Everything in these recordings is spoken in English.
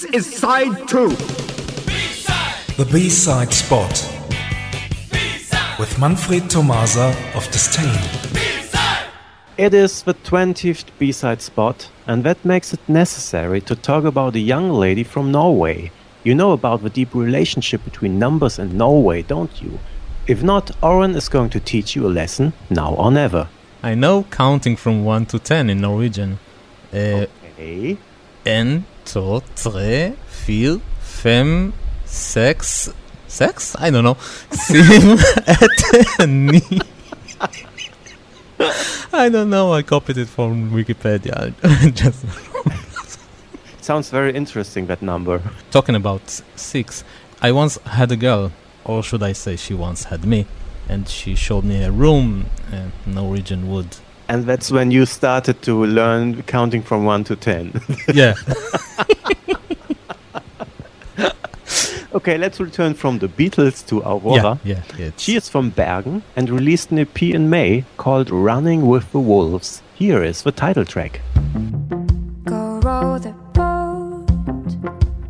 This is side 2 B-side. The B-side spot. B-side. With Manfred Tomasa of Disdain. It is the 20th B-side spot, and that makes it necessary to talk about a young lady from Norway. You know about the deep relationship between numbers and Norway, don't you? If not, Oren is going to teach you a lesson now or never. I know counting from 1 to 10 in Norwegian. Uh, okay. 2, 3, 4, 5, 6, 6? I don't know. 7, 8, 9. I don't know. I copied it from Wikipedia. Just sounds very interesting that number. Talking about six, I once had a girl, or should I say, she once had me, and she showed me a room. Uh, Norwegian wood and that's when you started to learn counting from 1 to 10. Yeah. okay, let's return from the Beatles to yeah. Aurora. Yeah. yeah She is from Bergen and released an EP in May called Running with the Wolves. Here is the title track. Go row the boat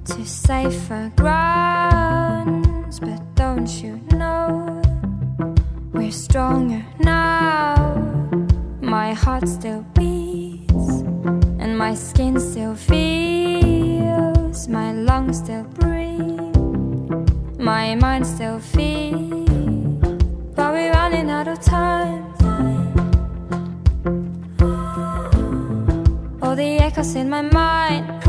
to safer grounds, but don't you know we're stronger now? My heart still beats, and my skin still feels, my lungs still breathe, my mind still feels, but we're running out of time. All the echoes in my mind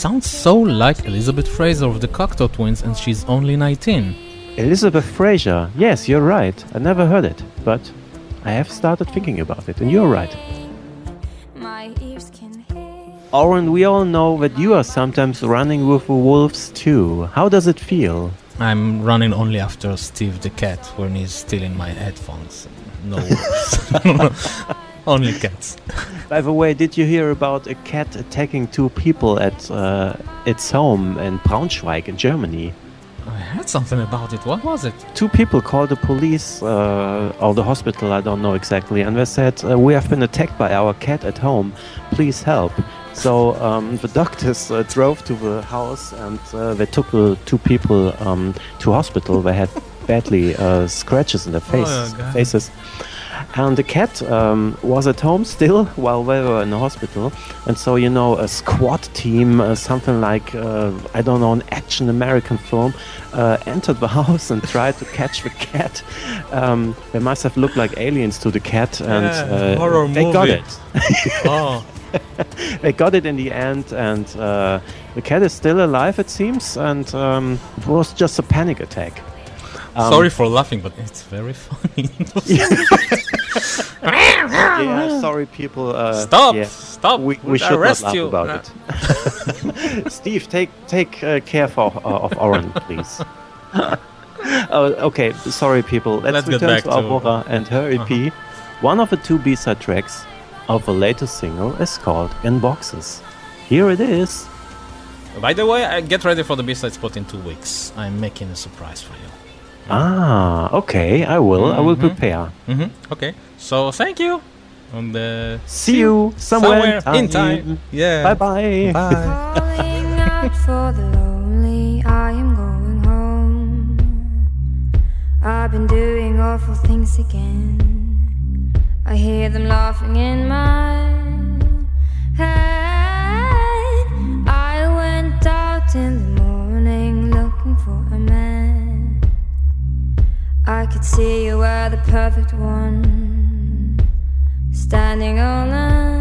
sounds so like Elizabeth Fraser of the Cocteau Twins, and she's only 19. Elizabeth Fraser. Yes, you're right. I never heard it, but I have started thinking about it, and you're right. My ears can hear. Oh, Oren, we all know that you are sometimes running with the wolves too. How does it feel? I'm running only after Steve the cat when he's stealing my headphones. No wolves. only cats. By the way, did you hear about a cat attacking two people at uh, its home in Braunschweig in Germany? I heard something about it. What was it? Two people called the police uh, or the hospital, I don't know exactly, and they said, uh, We have been attacked by our cat at home. Please help. So um, the doctors uh, drove to the house and uh, they took the two people um, to hospital. They had badly uh, scratches in their face, Oh, faces. And the cat um, was at home still while we were in the hospital. And so, you know, a squad team, uh, something like, uh, I don't know, an action American film, uh, entered the house and tried to catch the cat. Um, they must have looked like aliens to the cat, and Yeah, uh, horror they got movie. it. Oh, They got it in the end, and uh, the cat is still alive, it seems, and um, it was just a panic attack. Um, sorry for laughing, but it's very funny. Yeah, sorry, people. Uh, Stop! yeah. Stop! We, we We'll should not arrest laugh you. about No. it. Steve, take take uh, care for, uh, of Oren, please. Uh, okay, sorry, people. Let's, Let's get return back to to- Uh-huh. And her EP. One of the two B-side tracks of the latest single is called "In Boxes." Here it is. By the way, I get ready for the B-side spot in two weeks. I'm making a surprise for you. Ah, okay. I will. I will Mhm. prepare. Mm-hmm. Okay. So thank you. And uh, See you somewhere, in time. Yeah. Bye bye. Bye. Calling out for the lonely, I am going home. I've been doing awful things again. I hear them laughing in my head. I could see you were the perfect one, standing alone.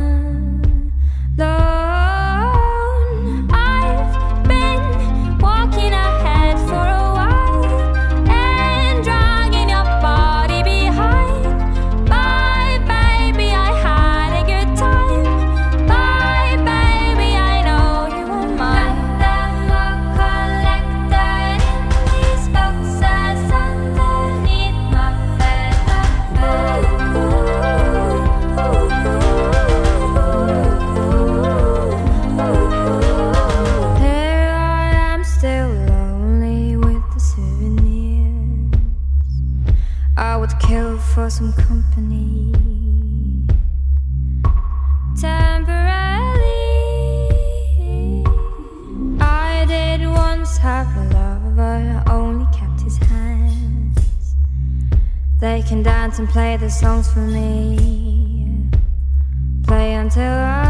Some company. Temporarily, I did once have a lover, only kept his hands. They can dance and play the songs for me. Play until I.